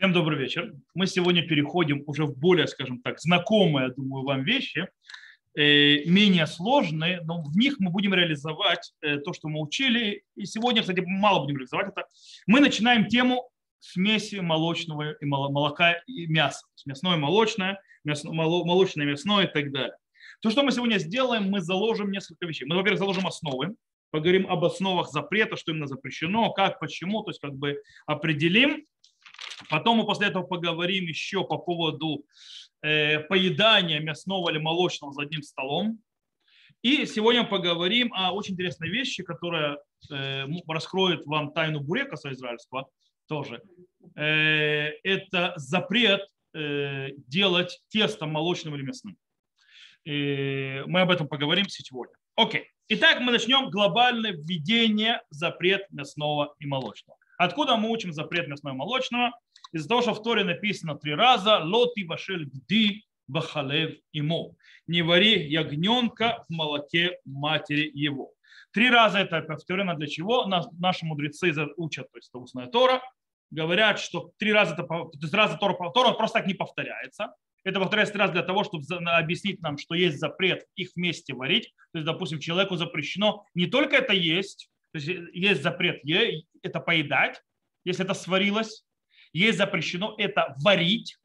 Всем добрый вечер. Мы сегодня переходим уже в более, скажем так, знакомые, думаю, вам вещи, э, менее сложные, но в них мы будем реализовать э, то, что мы учили. И сегодня, кстати, мало будем реализовать это. Мы начинаем тему смеси молочного и молока и мяса. Мясное, молочное, мясно, молочное, мясное и так далее. То, что мы сегодня сделаем, мы заложим несколько вещей. Мы, во-первых, заложим основы, поговорим об основах запрета, что именно запрещено, как, почему, то есть как бы определим Потом мы после этого поговорим еще по поводу э, поедания мясного или молочного за одним столом. И сегодня поговорим о очень интересной вещи, которая э, раскроет вам тайну бурекаса израильского тоже. Э, это запрет э, делать тесто молочным или мясным. И мы об этом поговорим сегодня. Окей. Итак, мы начнем глобальное введение запрет мясного и молочного. Откуда мы учим запрет мясного и молочного? Из-за того, что в Торе написано три раза «Лоти вашель гди бахалев ему». Не вари ягненка в молоке матери его. Три раза это повторено для чего? Наши мудрецы учат, то есть это устная Тора, говорят, что три раза, это, то есть раза Тора, Тора просто так не повторяется. Это повторяется раза для того, чтобы объяснить нам, что есть запрет их вместе варить. То есть, допустим, человеку запрещено не только это есть, то есть есть запрет это поедать, если это сварилось. Есть запрещено это варить.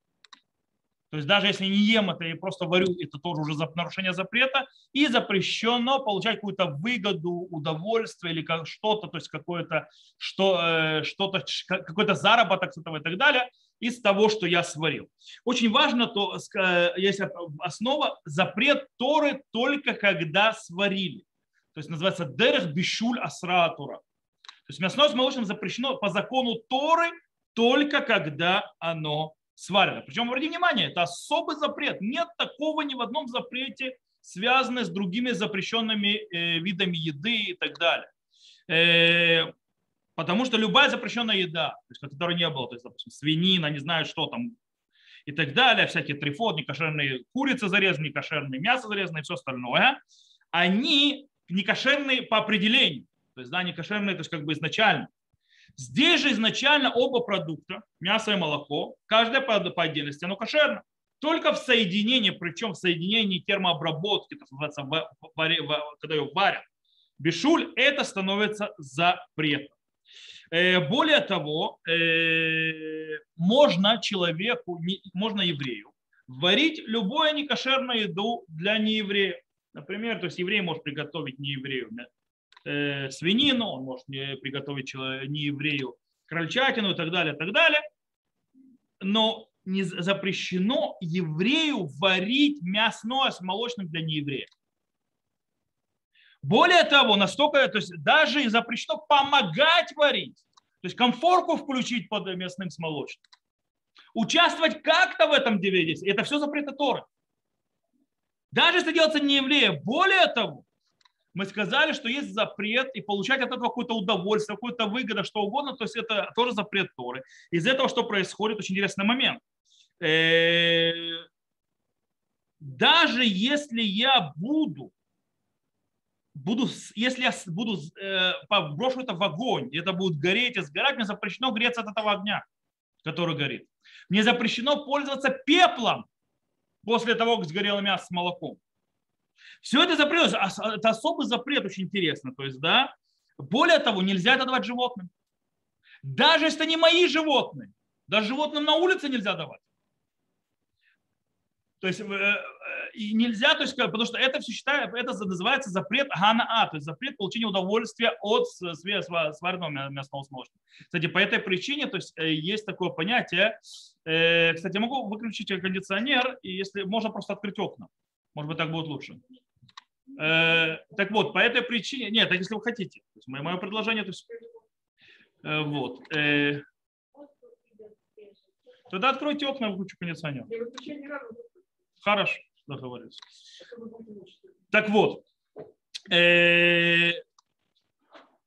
То есть даже если не ем это и просто варю, это тоже уже нарушение запрета. И запрещено получать какую-то выгоду, удовольствие или как что-то, то есть какое-то, что, э, что-то, какой-то заработок с этого и так далее из того, что я сварил. Очень важно, то э, есть основа, запрет Торы только когда сварили то есть называется дерех бишуль асраатура. То есть мясное с молочным запрещено по закону Торы только когда оно сварено. Причем, обратите внимание, это особый запрет. Нет такого ни в одном запрете, связанном с другими запрещенными э, видами еды и так далее. Э, потому что любая запрещенная еда, то есть, которой не было, то есть, допустим, свинина, не знаю, что там, и так далее, всякие трифот, некошерные курицы зарезанные, некошерные мясо зарезанное и все остальное, они некошерные по определению. То есть, да, некошерные, то есть как бы изначально. Здесь же изначально оба продукта, мясо и молоко, каждое по, отдельности, оно кошерно. Только в соединении, причем в соединении термообработки, то называется, когда ее варят, бешуль, это становится запретом. Э, более того, э, можно человеку, можно еврею варить любую некошерную еду для неевреев. Например, то есть еврей может приготовить не еврею э, свинину, он может не приготовить не еврею крольчатину и так далее, и так далее. Но не запрещено еврею варить мясное с молочным для нееврея. Более того, настолько, то есть даже запрещено помогать варить, то есть комфорку включить под мясным с молочным. Участвовать как-то в этом деле, это все запреты Торы. Даже если делается не еврея. Более того, мы сказали, что есть запрет и получать от этого какое-то удовольствие, какую-то выгоду, что угодно. То есть это тоже запрет Торы. Из этого что происходит? Очень интересный момент. Э, даже если я буду буду, если я буду, э, брошу это в огонь, и это будет гореть и сгорать, мне запрещено греться от этого огня, который горит. Мне запрещено пользоваться пеплом, после того, как сгорело мясо с молоком. Все это запрет, это особый запрет, очень интересно. То есть, да, более того, нельзя это давать животным. Даже если не мои животные, даже животным на улице нельзя давать. То есть э, э, и нельзя, то есть, потому что это все считаю, это называется запрет гана-а, то есть запрет получения удовольствия от сваренного мясного смолочного. Кстати, по этой причине, то есть э, есть такое понятие, кстати, я могу выключить кондиционер, и если можно просто открыть окна, может быть, так будет лучше. Так вот, по этой причине, нет, так если вы хотите, то мое предложение, то есть, вот. Тогда откройте окна, выключу кондиционер. Хорошо, договорились. Так вот, э,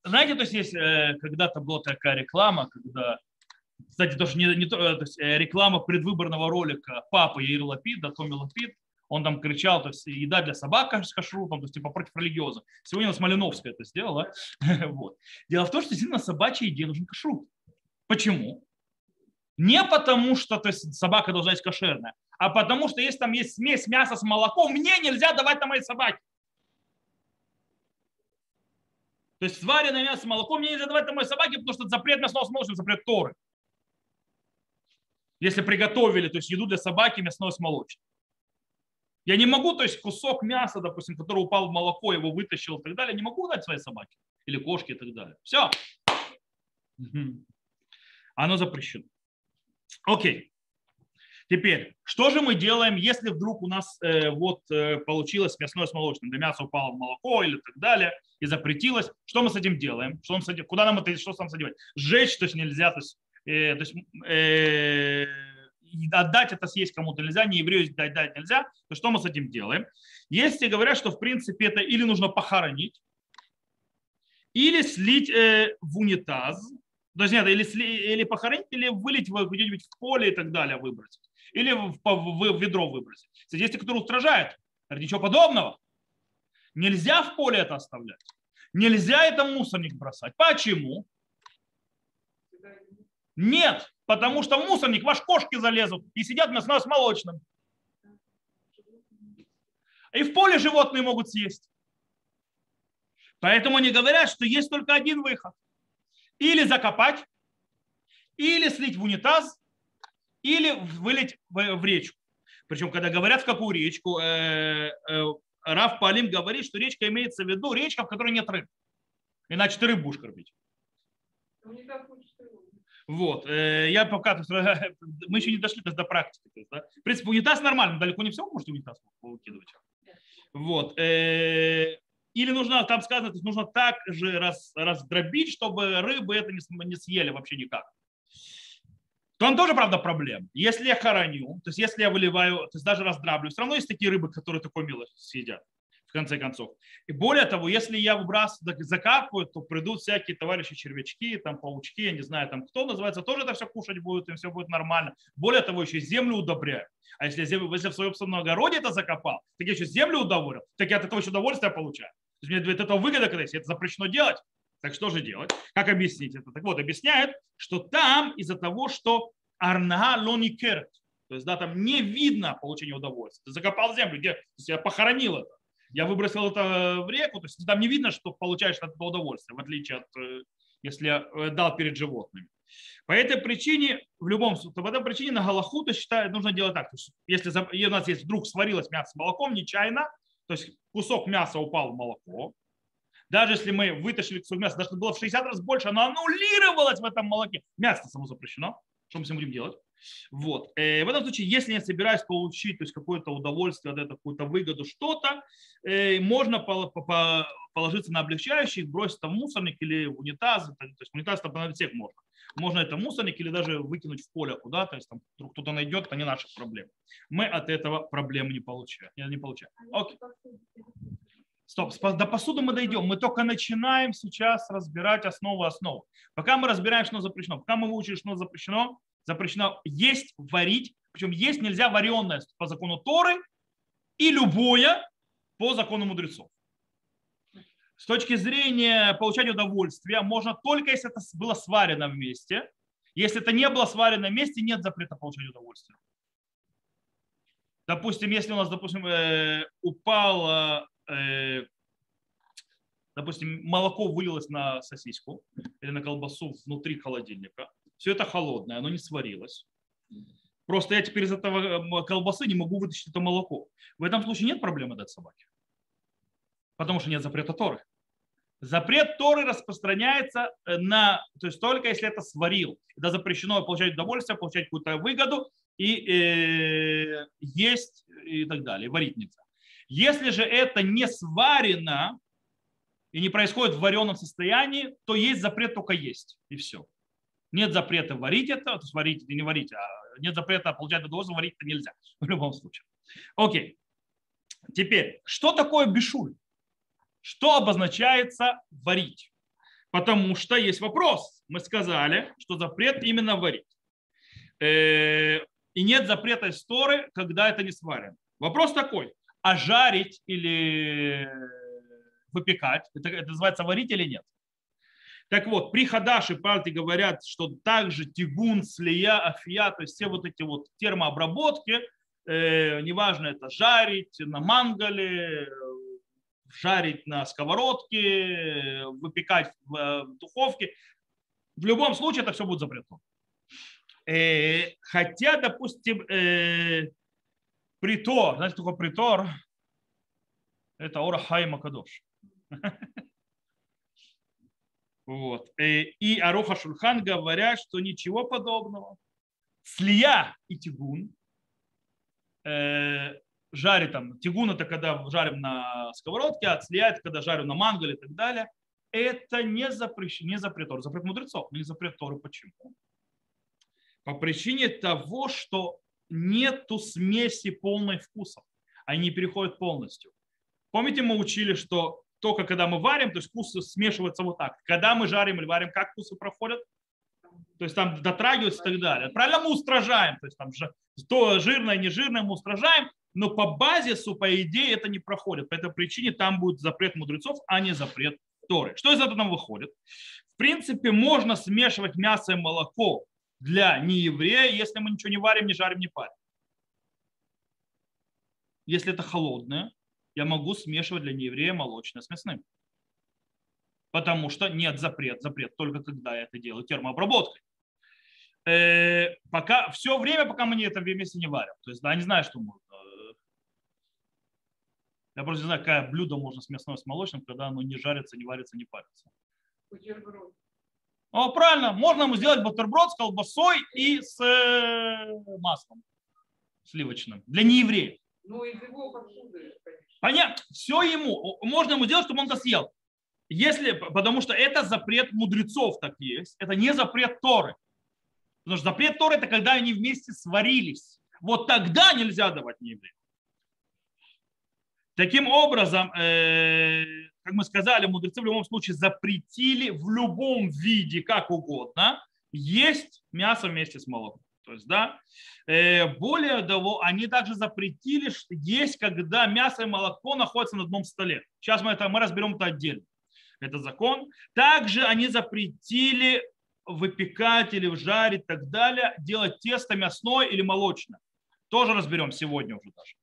знаете, то есть есть э, когда-то была такая реклама, когда, кстати, тоже не, не то, э, то есть реклама предвыборного ролика папы Яир Лапид, да, Томи Лапид, он там кричал, то есть еда для собак с кашрутом, то есть типа против религиоза. Сегодня у нас Малиновская это сделала. вот. Дело в том, что действительно собачьей еде нужен кашрут. Почему? Не потому, что то есть, собака должна быть кошерная, а потому что если там есть смесь мяса с молоком, мне нельзя давать на моей собаке. То есть сваренное мясо с молоком мне нельзя давать на моей собаке, потому что это запрет мясного с молочным, запрет Торы. Если приготовили, то есть еду для собаки мясное с молочным. Я не могу, то есть кусок мяса, допустим, который упал в молоко, его вытащил и так далее, не могу дать своей собаке или кошке и так далее. Все. Оно запрещено. Окей. Теперь, что же мы делаем, если вдруг у нас э, вот э, получилось мясное с молочным, да мясо упало в молоко или так далее, и запретилось, что мы с этим делаем? Что с этим, куда нам это, что нам садить? Сжечь, то есть нельзя, то есть, э, то есть э, отдать это съесть кому-то нельзя, не еврею дать, дать нельзя, то что мы с этим делаем? Если говорят, что в принципе это или нужно похоронить, или слить э, в унитаз, то есть нет, или, или похоронить, или вылить где-нибудь в поле и так далее, выбросить или в, в, в ведро выбросить. Кстати, есть те, которые устражают. Ничего подобного. Нельзя в поле это оставлять. Нельзя это мусорник бросать. Почему? Нет, потому что в мусорник ваши кошки залезут и сидят мясное с молочным. И в поле животные могут съесть. Поэтому они говорят, что есть только один выход. Или закопать, или слить в унитаз, или вылить в, в речку. Причем, когда говорят, в какую речку, э, э, Раф Палим говорит, что речка имеется в виду речка, в которой нет рыб. Иначе ты рыбу будешь кормить. Вот, э, я пока, мы еще не дошли до практики. есть, да? В принципе, унитаз нормально, далеко не все вы можете унитаз выкидывать. Вот. Э, или нужно, там сказано, нужно так же раз, раздробить, чтобы рыбы это не, съели вообще никак то он тоже, правда, проблем. Если я хороню, то есть если я выливаю, то есть даже раздраблю, все равно есть такие рыбы, которые такой мило съедят, в конце концов. И более того, если я выбрасываю, закапываю, то придут всякие товарищи червячки, там паучки, я не знаю, там кто называется, тоже это все кушать будут, им все будет нормально. Более того, еще землю удобряю. А если я землю, если в своем собственном огороде это закопал, так я еще землю удоволен, так я от этого еще удовольствие получаю. То есть мне от этого выгода, когда это запрещено делать, так что же делать? Как объяснить это? Так вот, объясняют, что там из-за того, что арнага лоникерт, то есть да, там не видно получение удовольствия. Ты закопал землю, где, то есть я похоронил это. Я выбросил это в реку, то есть там не видно, что получаешь от этого удовольствие, в отличие от, э, если э, дал перед животными. По этой причине, в любом случае, по этой причине на Галаху то считаю, нужно делать так. То есть, если у нас есть вдруг сварилось мясо с молоком нечаянно, то есть кусок мяса упал в молоко, даже если мы вытащили кусок мяса, даже было в 60 раз больше, оно аннулировалось в этом молоке. Мясо само запрещено. Что мы с ним будем делать? Вот. Э, в этом случае, если я собираюсь получить то есть какое-то удовольствие от этого, какую-то выгоду, что-то, э, можно положиться на облегчающий, бросить это в мусорник или в унитаз. То есть унитаз там на всех можно. Можно это в мусорник или даже выкинуть в поле куда-то, если там вдруг кто-то найдет, это не наша проблема. Мы от этого проблем не получаем. Не получаем. Окей. Стоп, до посуды мы дойдем. Мы только начинаем сейчас разбирать основу основ. Пока мы разбираем, что запрещено, пока мы выучили, что запрещено, запрещено есть, варить. Причем есть нельзя вареное по закону Торы и любое по закону мудрецов. С точки зрения получания удовольствия, можно только если это было сварено вместе. Если это не было сварено вместе, нет запрета получать удовольствия. Допустим, если у нас, допустим, э, упал Э, допустим, молоко вылилось на сосиску или на колбасу внутри холодильника, все это холодное, оно не сварилось. Просто я теперь из этого колбасы не могу вытащить это молоко. В этом случае нет проблемы дать собаке. Потому что нет запрета Торы. Запрет Торы распространяется э, на, то есть только если это сварил. Это запрещено получать удовольствие, получать какую-то выгоду и э, есть и так далее, варить нельзя. Если же это не сварено и не происходит в вареном состоянии, то есть запрет только есть. И все. Нет запрета варить это, то есть варить или не варить, а нет запрета получать удовольствие, варить это нельзя в любом случае. Окей. Теперь, что такое бешуль? Что обозначается варить? Потому что есть вопрос. Мы сказали, что запрет именно варить. Э, и нет запрета истории, когда это не сварено. Вопрос такой а жарить или выпекать, это, это называется варить или нет? Так вот, при Хадаше Пальте говорят, что также тигун, слия, афия, то есть все вот эти вот термообработки, э, неважно это жарить на мангале, жарить на сковородке, выпекать в, э, духовке, в любом случае это все будет запрещено. Э, хотя, допустим, притор, знаете, такой притор, это Ора Хайма. Вот. Э, и Аруха Шульхан говорят, что ничего подобного. Слия и тигун, э, жарит там, тигун это когда жарим на сковородке, а слия это когда жарю на мангале и так далее. Это не, запрещено, не запрет Торы, запрет мудрецов, не запрет Торы. Почему? По причине того, что нету смеси полной вкусов. Они переходят полностью. Помните, мы учили, что только когда мы варим, то есть вкусы смешиваются вот так. Когда мы жарим или варим, как вкусы проходят? То есть там дотрагиваются и так далее. Правильно мы устражаем, то есть там то жирное, не жирное мы устражаем, но по базису, по идее, это не проходит. По этой причине там будет запрет мудрецов, а не запрет Торы. Что из этого нам выходит? В принципе, можно смешивать мясо и молоко для нееврея, если мы ничего не варим, не жарим, не парим. Если это холодное, я могу смешивать для нееврея молочное с мясным. Потому что нет запрет, запрет только когда я это делаю термообработкой. Э, пока, все время, пока мы это вместе не варим. То есть, да, не знаю, что можно. Я просто не знаю, какое блюдо можно с мясным, с молочным, когда оно не жарится, не варится, не парится. Бутерброд. О, правильно, можно ему сделать бутерброд с колбасой и с э, маслом сливочным. Для неевреев. Ну, из его посуды, Понятно, все ему. Можно ему сделать, чтобы он это съел. Если, потому что это запрет мудрецов так есть. Это не запрет Торы. Потому что запрет Торы это когда они вместе сварились. Вот тогда нельзя давать неевреям. Таким образом, э, как мы сказали, мудрецы в любом случае запретили в любом виде, как угодно, есть мясо вместе с молоком. То есть, да, э, более того, они также запретили есть, когда мясо и молоко находятся на одном столе. Сейчас мы, это, мы разберем это отдельно. Это закон. Также они запретили выпекать или жарить и так далее, делать тесто мясное или молочное. Тоже разберем сегодня уже даже.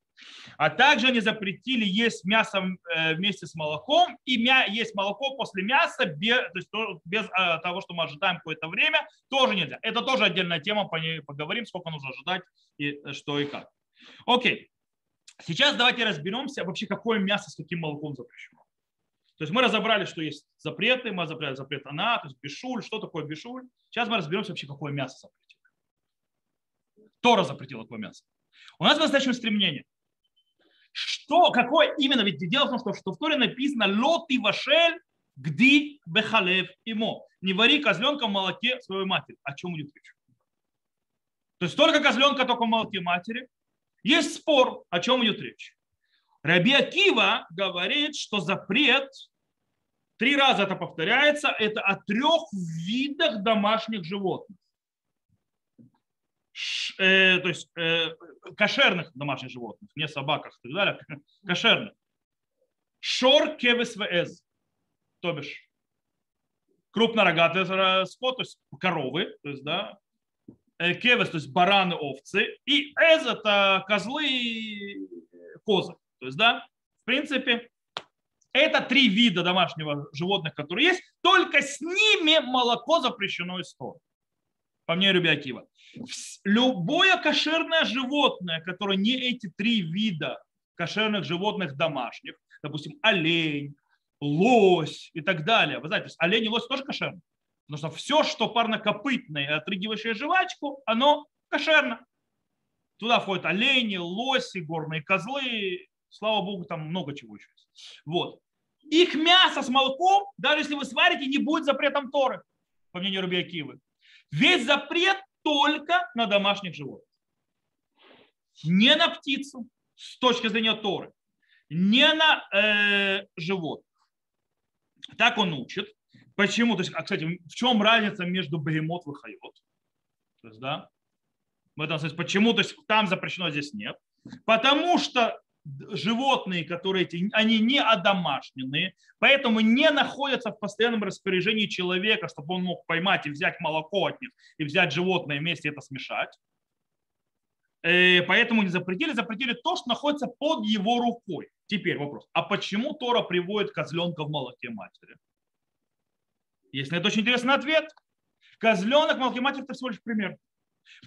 А также они запретили есть мясо э, вместе с молоком и мя, есть молоко после мяса без, то есть без э, того, что мы ожидаем какое-то время, тоже нельзя. Это тоже отдельная тема, по ней поговорим, сколько нужно ожидать и э, что и как. Окей. Сейчас давайте разберемся вообще, какое мясо с каким молоком запрещено. То есть мы разобрали, что есть запреты, мы разобрали запрет она, то есть бешуль, что такое бешуль. Сейчас мы разберемся вообще, какое мясо запретили. Тора запретила какое мясо. У нас достаточно стремление. Что, какое именно? Ведь дело в том, что, что в Торе написано «Лот и вашель гди бехалев имо». Не вари козленка в молоке своей матери. О чем идет речь? То есть только козленка, только в молоке матери. Есть спор, о чем идет речь. Раби Акива говорит, что запрет, три раза это повторяется, это о трех видах домашних животных э, то есть э, кошерных домашних животных, не собаках и так далее, кошерных. Шор кевес вэз, то бишь крупнорогатый скот, то есть коровы, то есть, да, э, кевес, то есть бараны, овцы, и эз это козлы и козы. То есть, да, в принципе, это три вида домашнего животных, которые есть, только с ними молоко запрещено из Торы по мнению Рубиакива. Любое кошерное животное, которое не эти три вида кошерных животных домашних, допустим, олень, лось и так далее. Вы знаете, олень и лось тоже кошерно. Потому что все, что парнокопытное, отрыгивающее жвачку, оно кошерно. Туда входят олени, лоси, горные козлы. Слава богу, там много чего еще есть. Вот. Их мясо с молоком, даже если вы сварите, не будет запретом Торы, по мнению Рубиакивы. Весь запрет только на домашних животных. Не на птицу, с точки зрения Торы, не на э, животных. Так он учит. Почему? То есть, а, кстати, в чем разница между бегемот и хайот? То есть, да, в этом смысле, почему? То есть там запрещено, здесь нет. Потому что животные, которые эти, они не одомашненные, поэтому не находятся в постоянном распоряжении человека, чтобы он мог поймать и взять молоко от них, и взять животное вместе это смешать. Э, поэтому не запретили, запретили то, что находится под его рукой. Теперь вопрос, а почему Тора приводит козленка в молоке матери? Есть на это очень интересный ответ. Козленок в молоке матери – это всего лишь пример.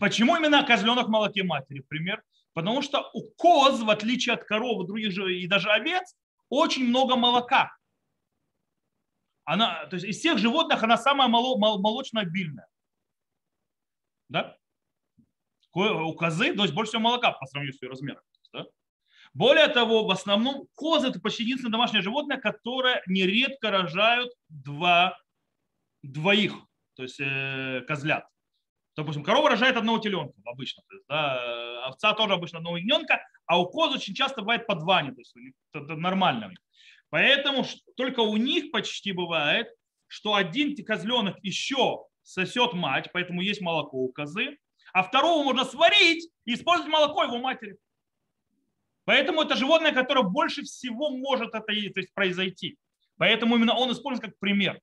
Почему именно козленок в молоке матери? Пример. Потому что у коз, в отличие от коров других же, и даже овец, очень много молока. Она, то есть из всех животных она самая молочно-обильная. Да? У козы то есть больше всего молока по сравнению с ее размером. Да? Более того, в основном козы это почти единственное домашнее животное, которое нередко рожают два, двоих, то есть э, козлят. Допустим, корова рожает одного теленка обычно, то есть, да, овца тоже обычно одного ягненка, а у коз очень часто бывает по два, то есть это нормально. Поэтому только у них почти бывает, что один козленок еще сосет мать, поэтому есть молоко у козы, а второго можно сварить и использовать молоко его матери. Поэтому это животное, которое больше всего может это то есть, произойти. Поэтому именно он используется как пример.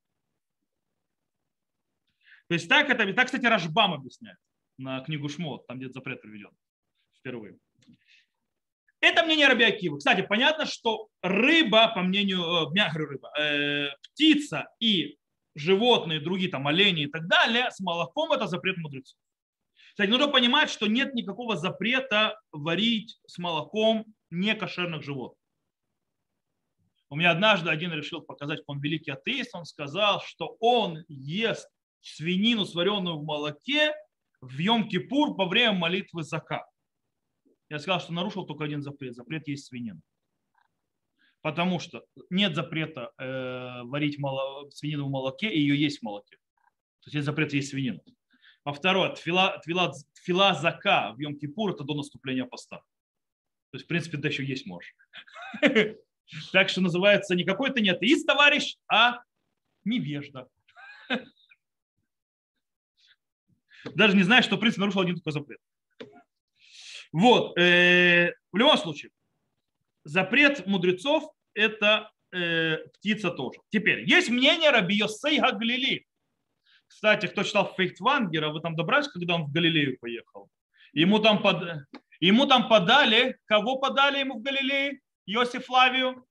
То есть так, это, так, кстати, Рашбам объясняет на книгу Шмот, там где запрет приведен впервые. Это мнение Раби Акива. Кстати, понятно, что рыба, по мнению, э, мягкая рыба, э, птица и животные, другие там олени и так далее, с молоком это запрет мудрецов. Кстати, нужно понимать, что нет никакого запрета варить с молоком некошерных животных. У меня однажды один решил показать, что он великий атеист, он сказал, что он ест свинину, сваренную в молоке, в Йом-Кипур по время молитвы Зака. Я сказал, что нарушил только один запрет. Запрет есть свинина. Потому что нет запрета э, варить мало, свинину в молоке и ее есть в молоке. То есть есть запрет есть свинину. А второе, тфила, тфила, тфила зака в Йом Кипур это до наступления поста. То есть, в принципе, ты еще есть можешь. Так что называется не какой-то не атеист, товарищ, а невежда. Даже не знаю, что, в принципе, нарушил один такой запрет. Вот. Э, в любом случае, запрет мудрецов – это э, птица тоже. Теперь, есть мнение Раби Йосей Гаглили. Кстати, кто читал Фейхтвангера, вы там добрались, когда он в Галилею поехал? Ему там, под... ему там подали, кого подали ему в Галилее? Иосиф Флавию.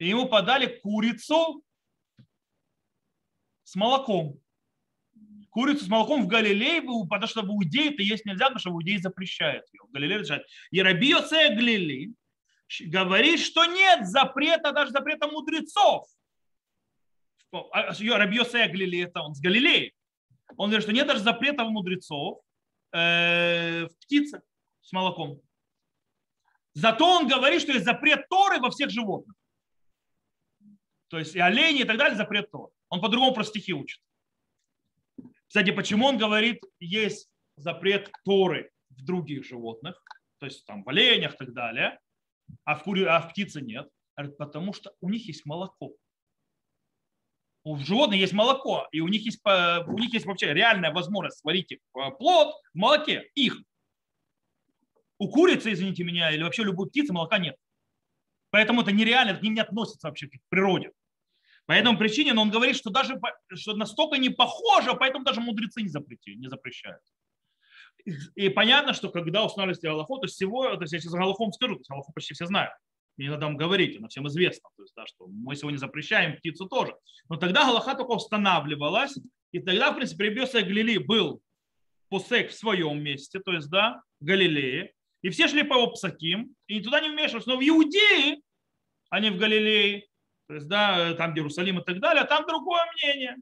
И ему подали курицу с молоком. Курицу с молоком в Галилее, потому что в Иудее это есть нельзя, потому что в Иудее запрещают ее. В Галилее разрешают. И Раби Галилей говорит, что нет запрета, даже запрета мудрецов а, Раби Йосея Галилея, это он с Галилеи. Он говорит, что нет даже запретов мудрецов э, в птице с молоком. Зато он говорит, что есть запрет Торы во всех животных. То есть и олени и так далее запрет Торы. Он по-другому про стихи учит. Кстати, почему он говорит, есть запрет Торы в других животных, то есть там в оленях и так далее, а в, кури, а в птице нет? Потому что у них есть молоко у животных есть молоко, и у них есть, у них есть вообще реальная возможность сварить э, плод в молоке, их. У курицы, извините меня, или вообще любой птицы молока нет. Поэтому это нереально, к ним не относится вообще к природе. По этому причине но он говорит, что даже что настолько не похоже, поэтому даже мудрецы не, запретили, не запрещают. И понятно, что когда устанавливается Галаху, то всего, то есть я сейчас Галахом скажу, то есть Галаху почти все знают не надо вам говорить, она всем известна, то есть, да, что мы сегодня запрещаем птицу тоже. Но тогда Галаха только устанавливалась, и тогда, в принципе, Ребеса Галилей был посек в своем месте, то есть, да, в Галилее, и все шли по Псаким, и туда не вмешивались. Но в Иудее, а не в Галилее, то есть, да, там Иерусалим и так далее, а там другое мнение.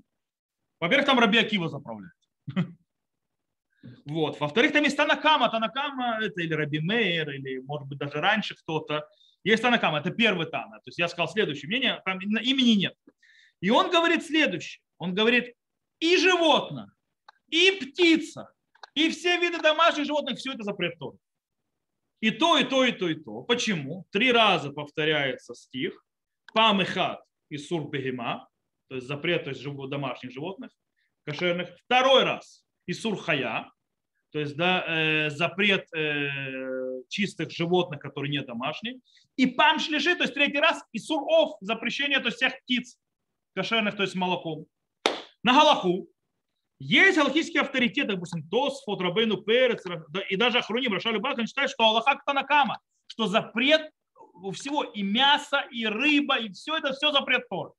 Во-первых, там Раби Акива заправляет. Вот. Во-вторых, там есть Танакама. Танакама это или Раби Мейер, или, может быть, даже раньше кто-то. Есть Танакама, это первый Тана. То есть я сказал следующее мнение, там имени нет. И он говорит следующее. Он говорит, и животное, и птица, и все виды домашних животных, все это запрет Торы. И то, и то, и то, и то. Почему? Три раза повторяется стих. Памехат и сур бегема, то есть запрет то есть домашних животных, кошерных. Второй раз и сур хая, то есть да, э, запрет э, чистых животных, которые не домашние. И пам шлиши, то есть третий раз, и суров, запрещение, то есть всех птиц кошерных, то есть молоком. На Галаху есть галахический авторитет, допустим, Тос, Фотрабейну, Перец, и даже Ахруним, Рашали Бахан считает, что Аллаха Танакама, что запрет у всего и мясо, и рыба, и все это все запрет Тор.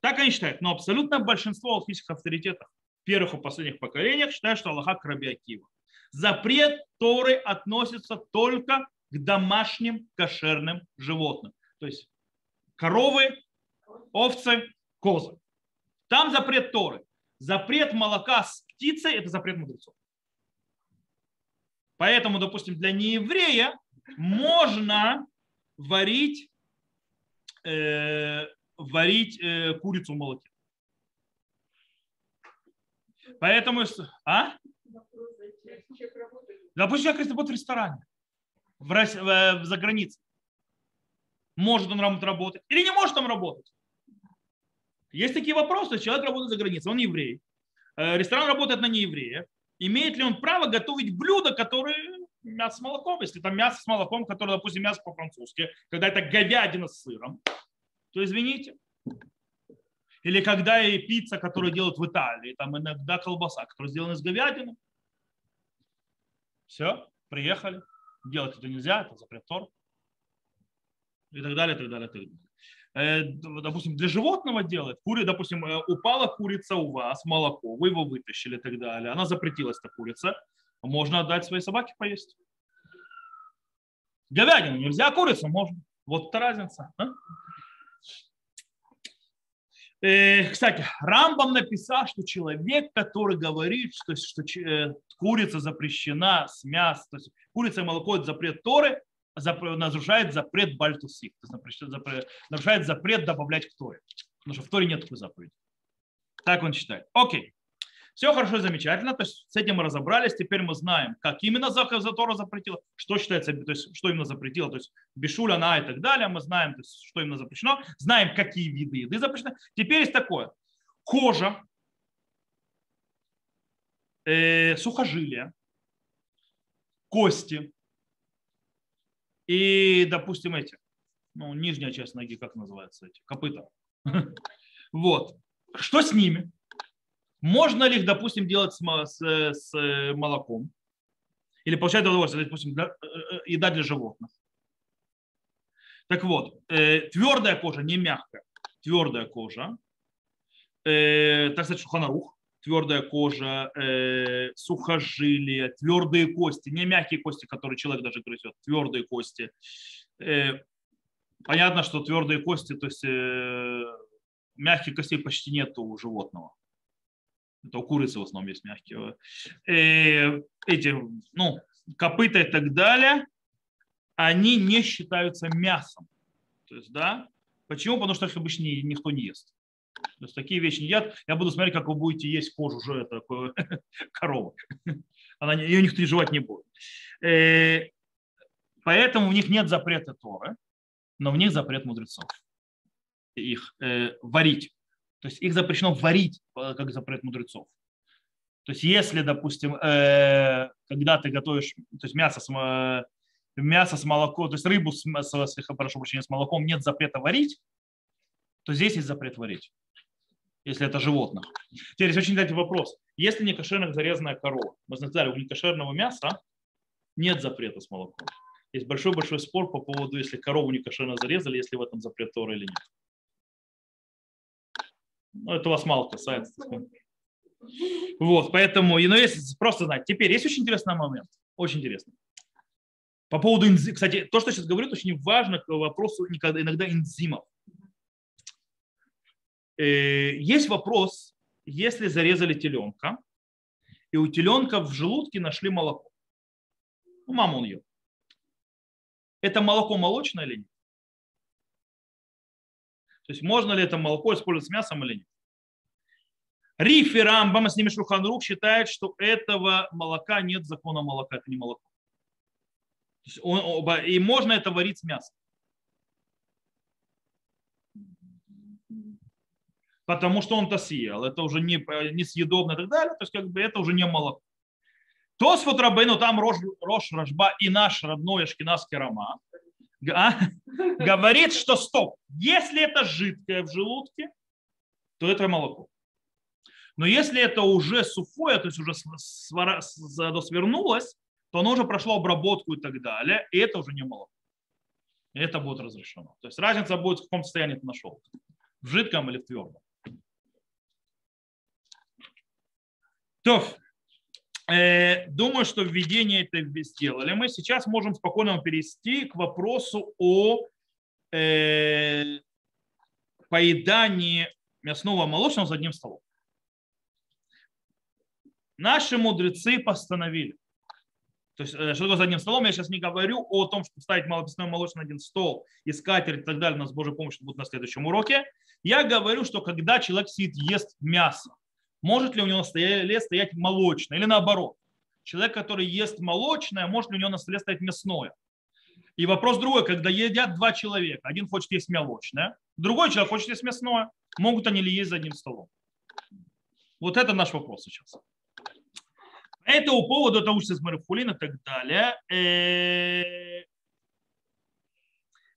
Так они считают. Но абсолютно большинство алхимических авторитетов первых и последних поколениях считают, что Аллаха Краби Акива. Запрет Торы относится только к домашним кошерным животным. То есть коровы, овцы, козы. Там запрет Торы. Запрет молока с птицей – это запрет мудрецов. Поэтому, допустим, для нееврея можно варить, э, варить э, курицу в молоке. Поэтому... А? Допустим, человек работает в ресторане в, в, за границей. Может он работать или не может там работать. Есть такие вопросы. Человек работает за границей, он еврей. Э, ресторан работает на нееврея. Имеет ли он право готовить блюда, которые мясо с молоком? Если там мясо с молоком, которое, допустим, мясо по-французски, когда это говядина с сыром, то извините. Или когда и пицца, которую делают в Италии, там иногда колбаса, которая сделана из говядины. Все, приехали. Делать это нельзя, это запрет Тор. И так далее, и так далее, и так далее. Э, допустим, для животного делать, кури, допустим, э, упала курица у вас, молоко, вы его вытащили и так далее, она запретилась, эта курица, можно отдать своей собаке поесть. Говядину нельзя, а курицу можно. Вот это разница. А? Э, кстати, Рамбам написал, что человек, который говорит, что, что курица запрещена с мясом, то есть курица и молоко – это запрет Торы, нарушает запрет бальтусик, то есть нарушает запрет добавлять к Торе. Потому что в Торе нет такой заповеди. Так он считает. Окей. Все хорошо, замечательно. То есть с этим мы разобрались. Теперь мы знаем, как именно за Тора запретила, что считается, то есть что именно запретила, то есть бешуля, на и так далее. Мы знаем, то есть, что именно запрещено. Знаем, какие виды еды запрещены. Теперь есть такое. Кожа, э, сухожилия, кости, и, допустим, эти, ну, нижняя часть ноги, как называется эти, копыта. Вот. Что с ними? Можно ли их, допустим, делать с, с, с молоком? Или получать удовольствие, допустим, для, э, э, еда для животных? Так вот, э, твердая кожа, не мягкая, твердая кожа, э, так сказать, шуханарух, твердая кожа, э, сухожилия, твердые кости, не мягкие кости, которые человек даже грызет, твердые кости. Э, понятно, что твердые кости, то есть э, мягких костей почти нет у животного. Это у курицы в основном есть мягкие. Э, эти, ну, копыта и так далее, они не считаются мясом. То есть, да, Почему? Потому что их обычно никто не ест. То есть такие вещи не едят. Я буду смотреть, как вы будете есть кожу уже такой коровы. Она, ее никто не жевать не будет. Э, поэтому у них нет запрета Торы, но в них запрет мудрецов. Их э, варить. То есть их запрещено варить, э, как запрет мудрецов. То есть если, допустим, э, когда ты готовишь то есть мясо с, э, мясо с молоком, то есть рыбу с, с, прошу прощения, с молоком нет запрета варить, то здесь есть запрет варить если это животных. Теперь есть очень кстати, вопрос. Если не кошерных зарезанная корова, мы сказали, у некошерного мяса нет запрета с молоком. Есть большой-большой спор по поводу, если корову не кошерно зарезали, если в этом запрет Тора или нет. Ну, это вас мало касается. Вот, поэтому, но есть просто знать. Теперь есть очень интересный момент, очень интересный. По поводу энзимов. Кстати, то, что сейчас говорю, очень важно к вопросу иногда энзимов. Э, есть вопрос, если зарезали теленка, и у теленка в желудке нашли молоко. Ну, мама он ел. Это молоко молочное или нет? То есть можно ли это молоко использовать с мясом или нет? Риф и Рамбам, с ними Шуханрук считает, что этого молока нет закона молока, это не молоко. Он, и можно это варить с мясом. потому что он-то съел. Это уже не, несъедобно и так далее. То есть как бы это уже не молоко. То с вот Рабейну, там Рош, Рош Рожба и наш родной ашкенадский роман, а, говорит, что стоп, если это жидкое в желудке, то это молоко. Но если это уже сухое, то есть уже свернулось, то оно уже прошло обработку и так далее, и это уже не молоко. И это будет разрешено. То есть разница будет в каком состоянии ты нашел. В жидком или в твердом. То, думаю, что введение это сделали. Мы сейчас можем спокойно перейти к вопросу о э, поедании мясного молочного за одним столом. Наши мудрецы постановили, то есть, э, что такое за одним столом, я сейчас не говорю о том, чтобы ставить малописное молочное на один стол, искать и так далее, у нас Божья помощь будет на следующем уроке. Я говорю, что когда человек сидит, ест мясо, может ли у него на столе стоять молочное или наоборот. Человек, который ест молочное, может ли у него на столе стоять мясное. И вопрос другой, когда едят два человека, один хочет есть молочное, другой человек хочет есть мясное, могут они ли есть за одним столом? Вот это наш вопрос сейчас. По этому поводу, это учится с Марифулин и так далее, э,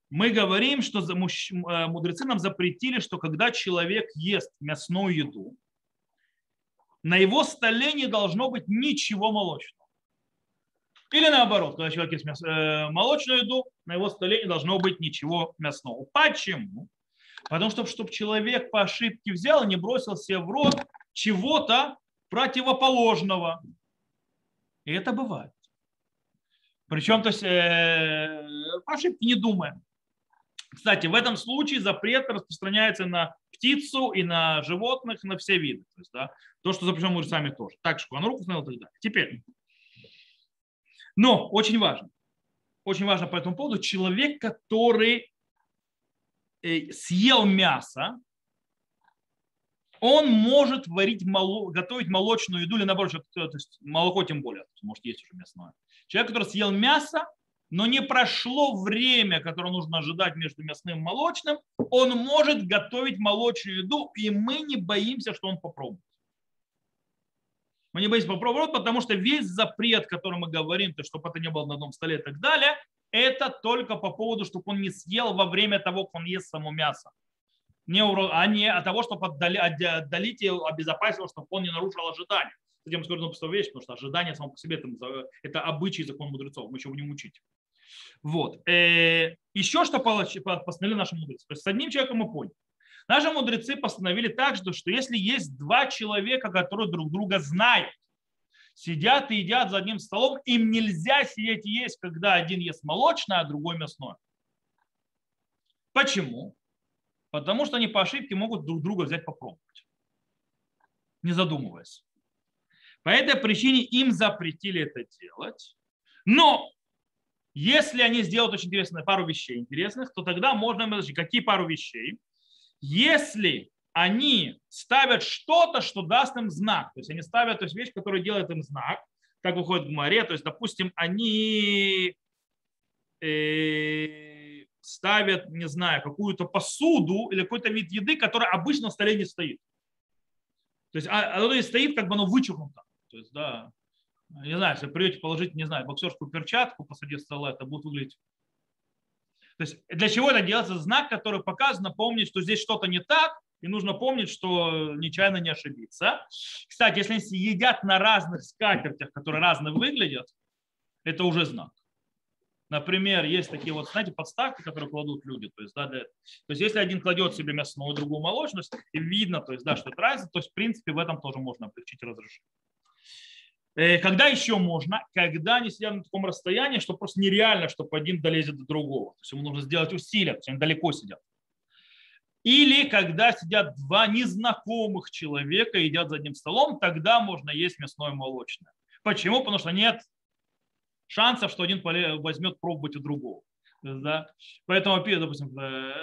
мы говорим, что э, мудрецы нам запретили, что когда человек ест мясную еду, на его столе не должно быть ничего молочного. Или наоборот, когда человек ест мясо, э, молочную еду, на его столе не должно быть ничего мясного. Почему? Потому что, чтобы человек по ошибке взял и не бросил себе в рот чего-то противоположного. И это бывает. Причем, то есть, э, по ошибке не думаем. Кстати, в этом случае запрет распространяется на птицу и на животных, на все виды. То, есть, да, то что запрещено мудрецами тоже. Так, он руку установил и так далее. Теперь. Но очень важно. Очень важно по этому поводу. Человек, который э, съел мясо, он может варить, готовить молочную еду или наоборот, то есть молоко тем более, может есть уже мясное. Человек, который съел мясо, но не прошло время, которое нужно ожидать между мясным и молочным, он может готовить молочную еду, и мы не боимся, что он попробует. Мы не боимся попробовать, потому что весь запрет, о котором мы говорим, то, чтобы это не было на одном столе и так далее, это только по поводу, чтобы он не съел во время того, как он ест само мясо не, а не от того, чтобы отдали, отдалить и обезопасить его, чтобы он не нарушил ожидания. Я скажу простую вещь, потому что ожидание само по себе это, это обычай закон мудрецов, мы еще будем учить. Вот. Э, еще что постановили наши мудрецы. То есть с одним человеком мы поняли. Наши мудрецы постановили также, что если есть два человека, которые друг друга знают, сидят и едят за одним столом, им нельзя сидеть и есть, когда один ест молочное, а другой мясное. Почему? Потому что они по ошибке могут друг друга взять попробовать, не задумываясь. По этой причине им запретили это делать. Но если они сделают очень интересную пару вещей интересных, то тогда можно, какие пару вещей? Если они ставят что-то, что даст им знак, то есть они ставят то есть вещь, которая делает им знак, как выходит в море, то есть, допустим, они э, ставят, не знаю, какую-то посуду или какой-то вид еды, который обычно на столе не стоит. То есть а, оно не стоит, как бы оно вычеркнуто. То есть, да, не знаю, если придете положить, не знаю, боксерскую перчатку посреди стола, это будет выглядеть. То есть для чего это делается? Знак, который показывает, напомнить, что здесь что-то не так, и нужно помнить, что нечаянно не ошибиться. Кстати, если они едят на разных скатертях, которые разные выглядят, это уже знак. Например, есть такие вот, знаете, подставки, которые кладут люди. То есть, да, для, то есть если один кладет себе мясную, другую молочность, и видно, то есть, да, что это разница, то есть, в принципе, в этом тоже можно облегчить разрешение. Э, когда еще можно? Когда они сидят на таком расстоянии, что просто нереально, чтобы один долезет до другого. То есть ему нужно сделать усилия, то есть они далеко сидят. Или когда сидят два незнакомых человека и едят за одним столом, тогда можно есть мясное и молочное. Почему? Потому что нет шансов, что один возьмет пробовать у другого. Да? Поэтому, допустим, э,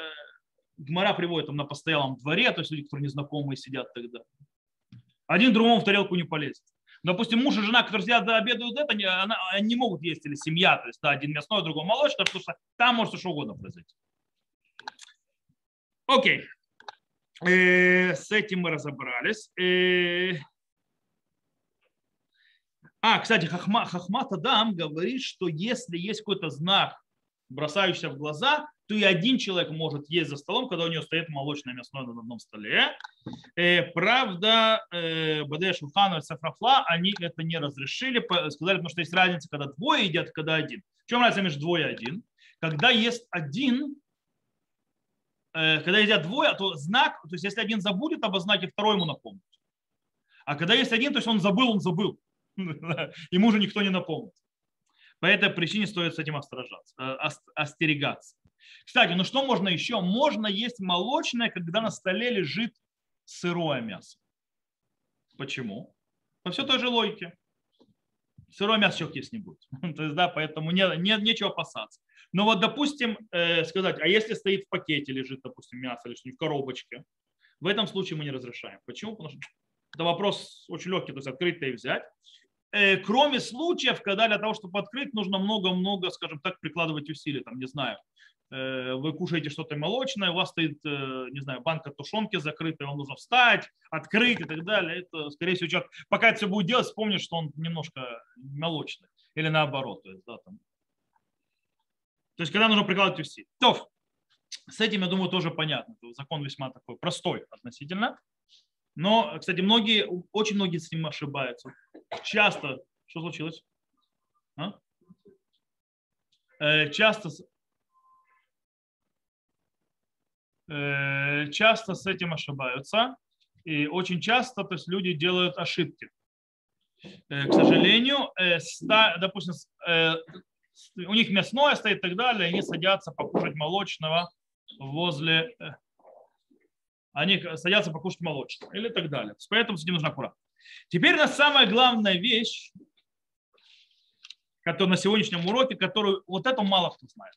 Гмара приводит там на постоялом дворе, то есть люди, которые незнакомые сидят тогда. Один другому в тарелку не полезет. Допустим, муж и жена, которые сидят обедают, это, она, они не могут есть, или семья, то есть да, один мясной, другой молочный, потому что там может что угодно произойти. Окей. Э, с этим мы разобрались. Э, а, кстати, Хахма, Хахмат Адам говорит, что если есть какой-то знак, бросающийся в глаза, то и один человек может есть за столом, когда у него стоит молочное мясное на одном столе. Э, правда, э, БД Шуханов и Сафрафла, они это не разрешили, сказали, потому что есть разница, когда двое едят, когда один. В чем разница между двое и один? Когда есть один, э, когда едят двое, то знак, то есть если один забудет об знаке, второй ему напомнит. А когда есть один, то есть он забыл, он забыл. Ему уже никто не напомнит. По этой причине стоит с этим остерегаться. Кстати, ну что можно еще? Можно есть молочное, когда на столе лежит сырое мясо. Почему? По все той же логике. Сырое мясо человек есть не будет. То есть, да, поэтому не, не, нечего опасаться. Но вот, допустим, э, сказать, а если стоит в пакете, лежит, допустим, мясо или в коробочке, в этом случае мы не разрешаем. Почему? Потому что это вопрос очень легкий, то есть открыть и взять. Э, кроме случаев, когда для того, чтобы открыть, нужно много-много, скажем так, прикладывать усилий, там, не знаю, вы кушаете что-то молочное, у вас стоит, э, не знаю, банка тушенки закрытая, вам нужно встать, открыть и так далее. Это, скорее всего, человек, пока это все будет делать, вспомнит, что он немножко молочный. Или наоборот. То есть, да, там. то есть когда нужно прикладывать усилия. То, с этим, я думаю, тоже понятно. Закон весьма такой простой относительно. Но, кстати, многие, очень многие с ним ошибаются. Часто, что случилось? А? Э, часто Э, часто с этим ошибаются. И очень часто то есть, люди делают ошибки. Э, к сожалению, э, допустим, у них мясное стоит и так далее, они садятся покушать молочного возле... Они садятся покушать молочного или так далее. Поэтому с этим нужно аккуратно. Теперь на самая главная вещь, которая на сегодняшнем уроке, которую вот это мало кто знает.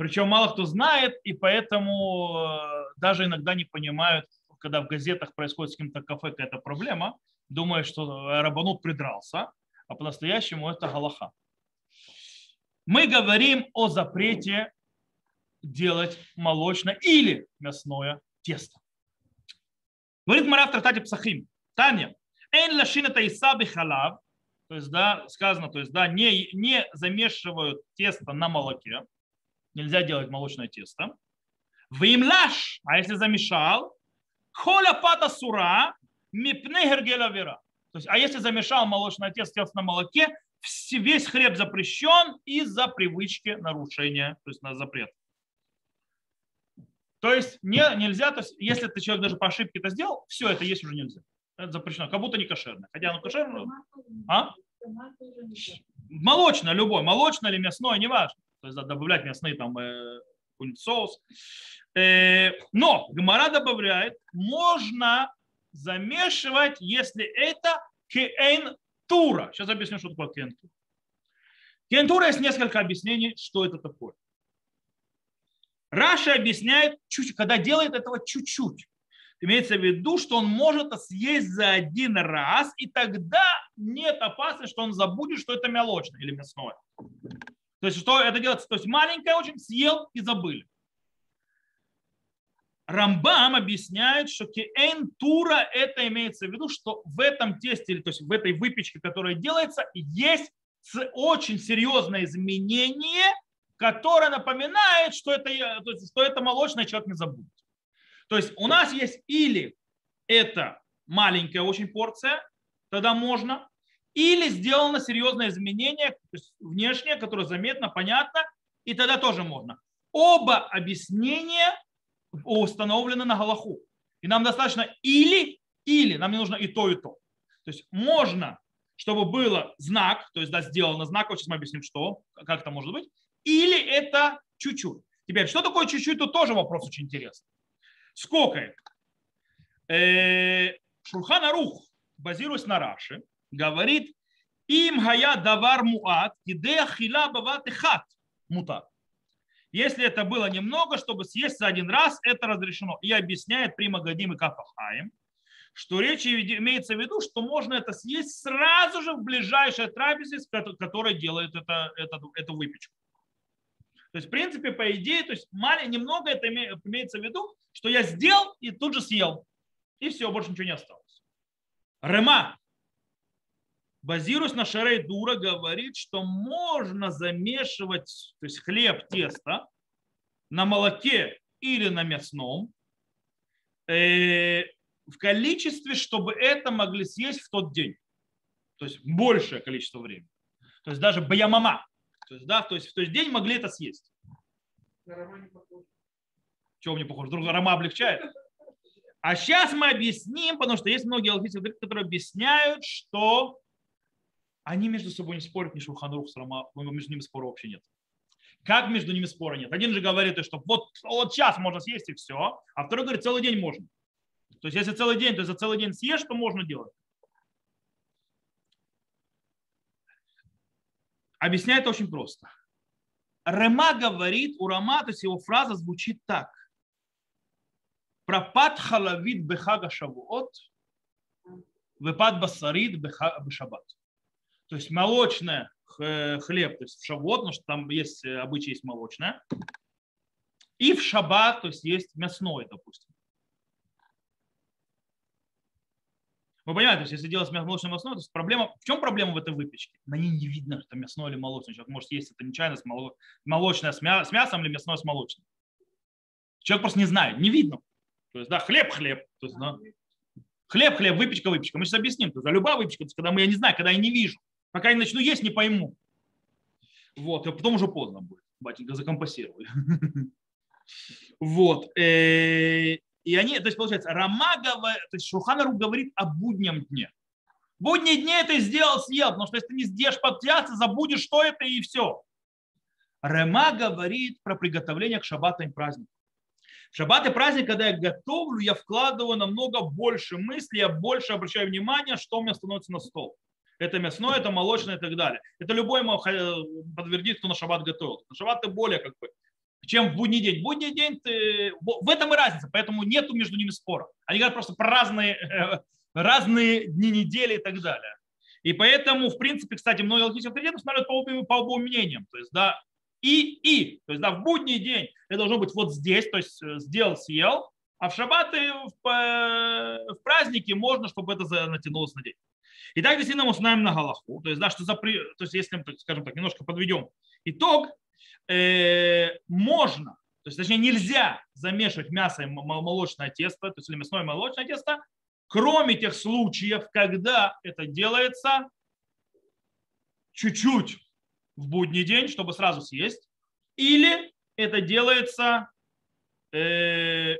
Причем мало кто знает, и поэтому э, даже иногда не понимают, когда в газетах происходит с каким-то кафе какая-то проблема, думают, что Рабанут придрался, а по-настоящему это Галаха. Мы говорим о запрете делать молочное или мясное тесто. Говорит Марав Тратати Псахим. Таня. Эйн лашин это исаби халав. То есть, да, сказано, то есть, да, не, не замешивают тесто на молоке нельзя делать молочное тесто. Вимлаш, а если замешал, коля пата сура, мипне гергеля То есть, а если замешал молочное тесто, тесто на молоке, весь хлеб запрещен из-за привычки нарушения, то есть на запрет. То есть не, нельзя, то есть если ты человек даже по ошибке это сделал, все это есть уже нельзя. Это запрещено, как будто не кошерное. Хотя оно кошерное. А? Молочное любое, молочное или мясное, неважно то есть добавлять мясные там э, соус. Э, но Гмара добавляет, можно замешивать, если это кейн тура. Сейчас объясню, что такое кейн тура. Кейн тура есть несколько объяснений, что это такое. Раша объясняет, чуть, когда делает этого чуть-чуть. Имеется в виду, что он может съесть за один раз, и тогда нет опасности, что он забудет, что это молочное или мясное. То есть что это делается? То есть маленькое очень съел и забыли. Рамбам объясняет, что кеэн тура это имеется в виду, что в этом тесте, то есть в этой выпечке, которая делается, есть очень серьезное изменение, которое напоминает, что это, что это молочное человек не забудет. То есть у нас есть или это маленькая очень порция, тогда можно, или сделано серьезное изменение внешнее, которое заметно, понятно, и тогда тоже можно. Оба объяснения установлены на Галаху. И нам достаточно или, или, нам не нужно и то, и то. То есть можно, чтобы было знак, то есть да, сделано знак, сейчас мы объясним, что, как это может быть, или это чуть-чуть. Теперь, что такое чуть-чуть, тут тоже вопрос очень интересный. Сколько это? Э, Шурхан Рух, базируясь на Раши, говорит, им хая давар муат, идея хила бават и хат мутат. Если это было немного, чтобы съесть за один раз, это разрешено. И объясняет Прима Гадим и Кафахаем, что речь имеется в виду, что можно это съесть сразу же в ближайшей трапезе, которая делает это, это, эту выпечку. То есть, в принципе, по идее, то есть маленько, немного это имеется в виду, что я сделал и тут же съел. И все, больше ничего не осталось. Рема, базируясь на Шарей Дура, говорит, что можно замешивать то есть хлеб, тесто на молоке или на мясном э, в количестве, чтобы это могли съесть в тот день. То есть большее количество времени. То есть даже баямама. То есть, да, то есть в тот день могли это съесть. Чего мне похоже? Друг Рома облегчает? А сейчас мы объясним, потому что есть многие алхимики, которые объясняют, что они между собой не спорят, ни Рома, между ними спора вообще нет. Как между ними спора нет? Один же говорит, что вот, вот сейчас можно съесть и все, а второй говорит, целый день можно. То есть если целый день, то за целый день съешь, то можно делать. Объясняет очень просто. Рема говорит, у Рама, то есть его фраза звучит так. Пропад халавит бехага шавуот, выпад басарит бешабат. То есть молочное хлеб, то есть в шавуот, потому что там есть э, обычай есть молочное, и в шаббат, то есть есть мясное, допустим. Вы понимаете, то есть если делать молочное мясное, то есть проблема, в чем проблема в этой выпечке? На ней не видно, что мясное или молочное. Человек может есть это нечаянно с молочное с, с мясом или мясное с молочным. Человек просто не знает, не видно. То есть, да, хлеб, хлеб. То есть, да, хлеб, хлеб, выпечка, выпечка. Мы сейчас объясним. То есть, да, любая выпечка, то есть, когда мы, я не знаю, когда я не вижу. Пока не начну есть, не пойму. Вот, а потом уже поздно будет. Батенька закомпасировали. Вот. Э, и они, то есть получается, Рама говорит, то есть Шуханару говорит о буднем дне. Будние дни это сделал, съел, потому что если ты не съешь подтяться, забудешь, что это и все. Рема говорит про приготовление к шаббату и празднику. В шаббат и праздник, когда я готовлю, я вкладываю намного больше мыслей, я больше обращаю внимание, что у меня становится на стол. Это мясное, это молочное и так далее. Это любой подтвердит, кто на шаббат готовил. На шаббат ты более как бы чем в будний день. В будний день ты... в этом и разница, поэтому нету между ними спора. Они говорят просто про разные, разные дни недели и так далее. И поэтому, в принципе, кстати, многие логические авторитеты смотрят по обоим, по обоим мнениям. То есть, да, и, и. То есть, да, в будний день это должно быть вот здесь, то есть э, сделал, съел, а в шаббаты, в, в праздники можно, чтобы это натянулось на день. И так действительно мы узнаем на Галаху. То есть, да, что за, то есть, если, скажем так, немножко подведем итог, э, можно, то есть, точнее, нельзя замешивать мясо и молочное тесто, то есть или мясное и молочное тесто, кроме тех случаев, когда это делается чуть-чуть в будний день, чтобы сразу съесть, или это делается э,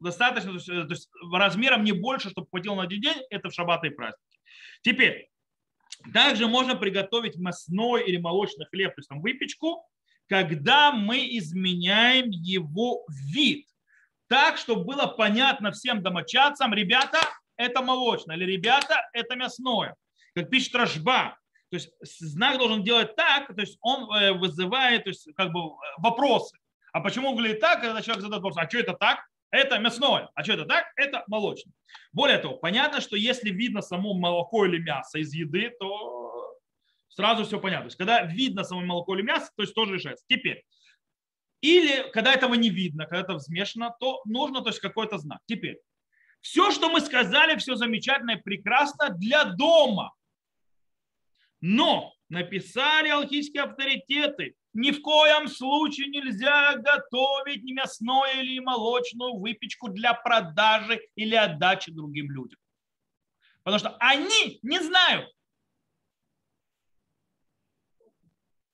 достаточно, то есть, э, то есть размером не больше, чтобы хватило на один день, это в шаббаты и праздники. Теперь, также можно приготовить мясной или молочный хлеб, то есть там выпечку, когда мы изменяем его вид. Так, чтобы было понятно всем домочадцам, ребята, это молочное, или ребята, это мясное. Как пишет Рожба, то есть знак должен делать так, то есть он э, вызывает то есть, как бы, вопросы. А почему говорит так, когда человек задает вопрос, а что это так? Это мясное. А что это так? Это молочное. Более того, понятно, что если видно само молоко или мясо из еды, то сразу все понятно. То есть, когда видно само молоко или мясо, то есть тоже решается. Теперь, или когда этого не видно, когда это взмешано, то нужно то есть, какой-то знак. Теперь, все, что мы сказали, все замечательно и прекрасно для дома. Но написали алхийские авторитеты, ни в коем случае нельзя готовить мясную или молочную выпечку для продажи или отдачи другим людям. Потому что они не знают,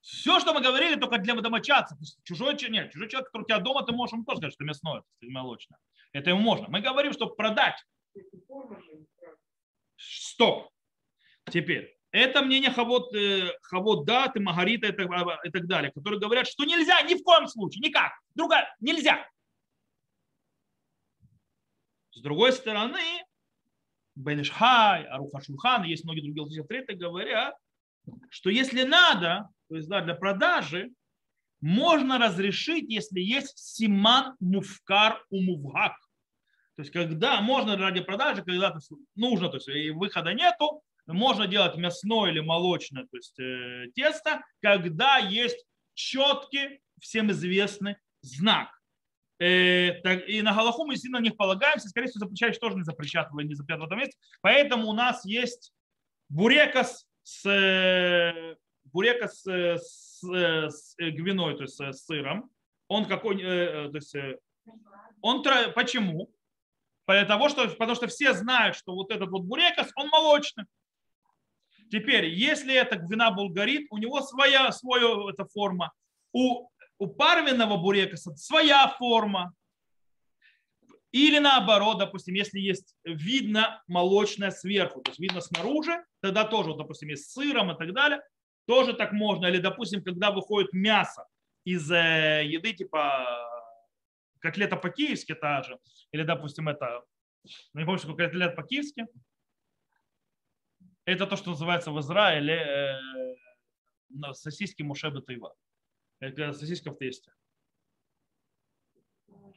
Все, что мы говорили, только для домочадцев. Чужой, нет, чужой человек, который у тебя дома, ты можешь ему тоже сказать, что мясное, это молочное. Это ему можно. Мы говорим, что продать. Стоп. Теперь. Это мнение Хавод, э, Хавод Дат и Магарита и так, и так далее, которые говорят, что нельзя ни в коем случае, никак. Другая, нельзя. С другой стороны, Бенешхай, Аруха Шульхан, есть многие другие авторитеты, говорят, что если надо, то есть да, для продажи, можно разрешить, если есть симан муфкар у мувгак. То есть когда можно ради продажи, когда нужно, то есть и выхода нету, можно делать мясное или молочное то есть, э, тесто, когда есть четкий всем известный знак. Э, так, и на Галаху мы сильно на них полагаемся, скорее всего, запрещающий тоже не запрещат, не запрещат в этом месте. Поэтому у нас есть бурекас с, э, бурека с, с, с гвиной, то есть с сыром. Он какой, то есть он, почему? Потому что, потому что все знают, что вот этот вот бурекас, он молочный. Теперь, если это вина булгарит, у него своя, своя эта форма. У, у парвенного бурекаса своя форма. Или наоборот, допустим, если есть видно молочное сверху, то есть видно снаружи, тогда тоже, допустим, есть с сыром и так далее, тоже так можно. Или, допустим, когда выходит мясо из э, еды типа котлета по-киевски та же, или, допустим, это, ну, не помню, что котлет по-киевски, это то, что называется в Израиле э, сосиски Мушеба Тайва. Это сосиска в тесте.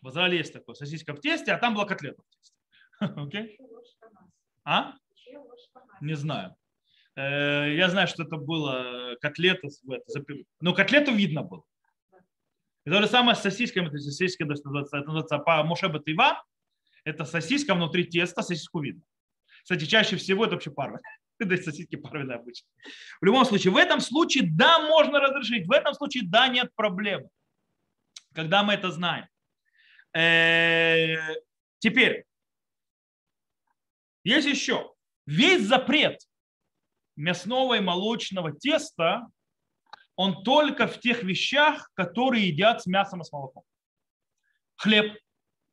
В Израиле есть такое, сосиска в тесте, а там была котлета в тесте. Okay? А? Не знаю. Э, я знаю, что это было котлета. Но котлету видно было. И то же самое с сосисками, то есть сосиски это называется, это называется по Мошеба Тыва, это сосиска внутри теста, сосиску видно. Кстати, чаще всего это вообще парвы. Есть сосиски парвы обычно. В любом случае, в этом случае да, можно разрешить. В этом случае да, нет проблем. Когда мы это знаем. Э, теперь, есть еще. Весь запрет мясного и молочного теста он только в тех вещах, которые едят с мясом и с молоком. Хлеб,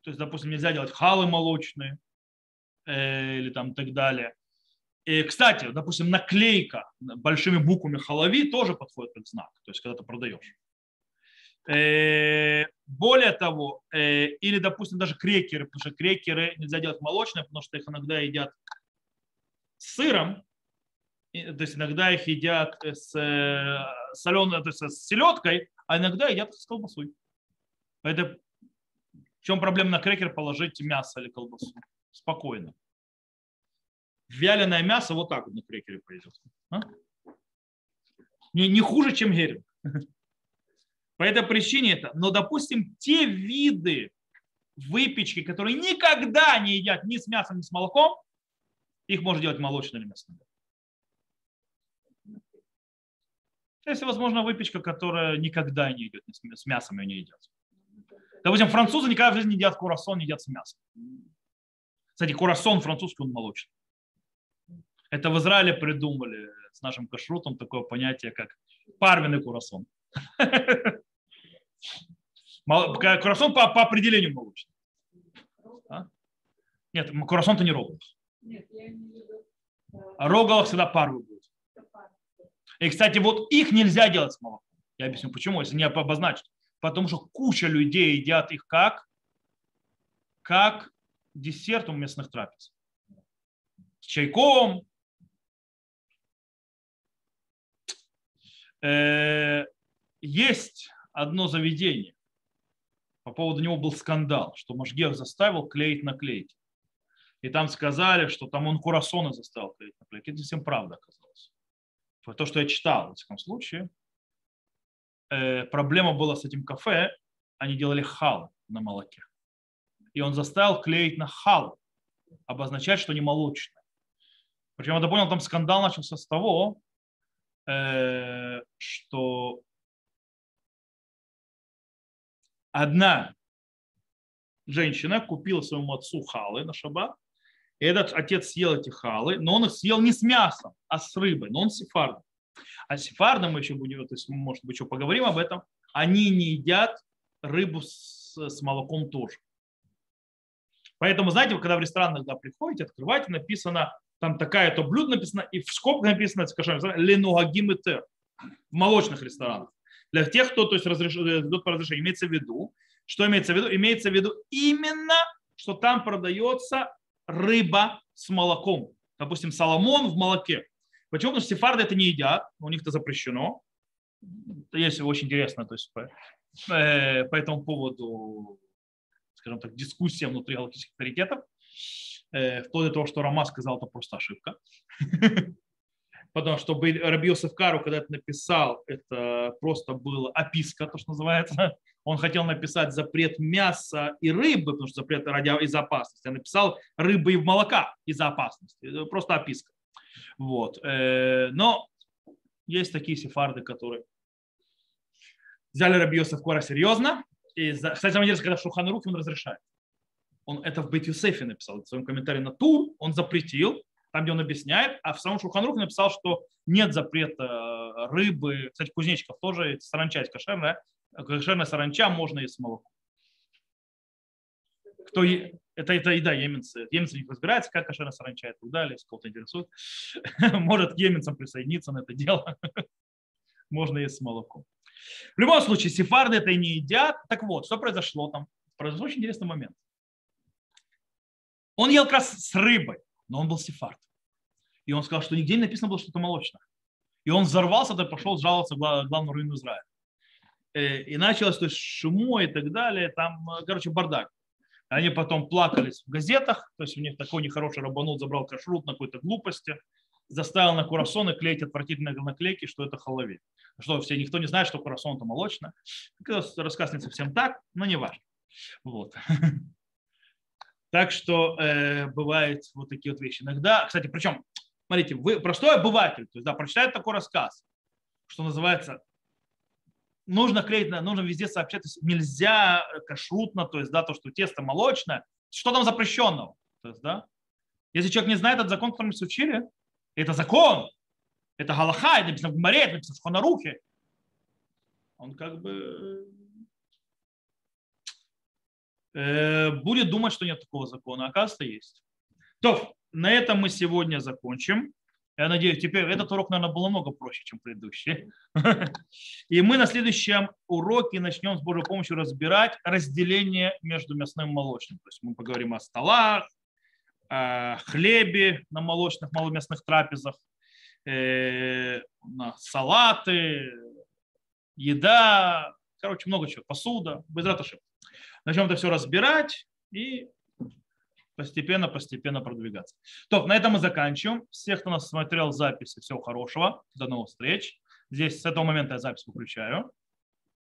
то есть, допустим, нельзя делать халы молочные э, или там так далее. И, кстати, допустим, наклейка большими буквами халави тоже подходит как знак, то есть, когда ты продаешь. Э, более того, э, или, допустим, даже крекеры, потому что крекеры нельзя делать молочные, потому что их иногда едят с сыром, то есть иногда их едят с э, соленой, то есть с селедкой, а иногда едят с колбасой. Это в чем проблема на крекер положить мясо или колбасу? Спокойно. Вяленое мясо вот так вот на крекере пойдет. А? Не, не хуже, чем геринг. По этой причине это. Но, допустим, те виды выпечки, которые никогда не едят ни с мясом, ни с молоком, их можно делать молочным или мясным. Если, возможно, выпечка, которая никогда не идет, с мясом ее не едят. Допустим, французы никогда в жизни не едят курасон, не едят с мясом. Кстати, курасон французский, он молочный. Это в Израиле придумали с нашим кашрутом такое понятие, как парвенный курасон. Курасон по, по определению молочный. А? Нет, курасон-то не рогалах. Не виду. Рогалах всегда парвы будет. И, кстати, вот их нельзя делать с молоком. Я объясню, почему, если не обозначить. Потому что куча людей едят их как, как десерт у местных трапез. С чайком. Есть одно заведение. По поводу него был скандал, что Машгех заставил клеить наклейки. И там сказали, что там он курасоны заставил клеить наклейки. Это всем правда оказалось то, что я читал, в таком случае, э, проблема была с этим кафе, они делали хал на молоке. И он заставил клеить на хал, обозначать, что не молочное. Причем я понял, там скандал начался с того, э, что одна женщина купила своему отцу халы на шаббат, и этот отец съел эти халы, но он их съел не с мясом, а с рыбой, но он сефардом. А сефардом мы еще будем, то есть, может быть, еще поговорим об этом, они не едят рыбу с, с молоком тоже. Поэтому, знаете, вы когда в ресторан иногда приходите, открываете, написано, там такая-то блюдо написано, и в скобках написано, ленуагим в молочных ресторанах. Для тех, кто то есть, разреш... идет по разрешению, имеется в виду, что имеется в виду? Имеется в виду именно, что там продается рыба с молоком. Допустим, соломон в молоке. Почему? Потому что сефарды это не едят, у них это запрещено. Это есть очень интересно, то есть по, э, по этому поводу, скажем так, дискуссия внутри галактических авторитетов. Э, вплоть до того, что Рома сказал, это просто ошибка. потому что Рабиосов Кару, когда это написал, это просто было описка, то, что называется. Он хотел написать запрет мяса и рыбы, потому что запрет ради из-за опасности. Он написал рыбы и молока из-за опасности. Просто описка. Вот. Э, но есть такие сефарды, которые взяли Рабиосов Кора серьезно. И, кстати, самое интересное, когда Шухан Руки он разрешает. Он это в Бет Юсефе написал, в своем комментарии на Тур, он запретил, там, где он объясняет, а в самом Шуханрух написал, что нет запрета э, рыбы, кстати, кузнечиков тоже, саранча есть кошерная, кошерная саранча можно есть с молоком. Кто, это, это еда еменцы. Еменцы не разбираются, как кошерная саранча и так далее, если кого-то интересует. Может еменцам присоединиться на это дело. Можно есть с молоком. В любом случае, сефарды это не едят. Так вот, что произошло там? Произошел очень интересный момент. Он ел как раз с рыбой, но он был сефард. И он сказал, что нигде не написано было что-то молочное. И он взорвался, да пошел жаловаться главному раввину Израиля. Э, и началось то есть, шумо и так далее. Там, э, короче, бардак. Они потом плакались в газетах, то есть у них такой нехороший рабанут забрал кашрут на какой-то глупости, заставил на курасоны клеить отвратительные наклейки, что это халави. Что все, никто не знает, что курасон это молочно. Рассказ не совсем так, но не важно. Вот. Так что э, бывают вот такие вот вещи. Иногда, кстати, причем смотрите, вы простой обыватель, то есть, да, прочитает такой рассказ, что называется, нужно клеить, нужно везде сообщать, то есть нельзя кашрутно, то есть, да, то, что тесто молочное, что там запрещенного, то есть, да, если человек не знает этот закон, который мы учили, это закон, это галаха, это написано в Гмаре, это написано в Хонарухе, он как бы э, будет думать, что нет такого закона, оказывается есть. То, на этом мы сегодня закончим. Я надеюсь, теперь этот урок, наверное, был намного проще, чем предыдущий. И мы на следующем уроке начнем с Божьей помощью разбирать разделение между мясным и молочным. То есть мы поговорим о столах, о хлебе на молочных, маломясных трапезах, э, на салаты, еда, короче, много чего, посуда, без Начнем это все разбирать и постепенно-постепенно продвигаться. То, на этом мы заканчиваем. Всех, кто нас смотрел записи, всего хорошего. До новых встреч. Здесь с этого момента я запись выключаю.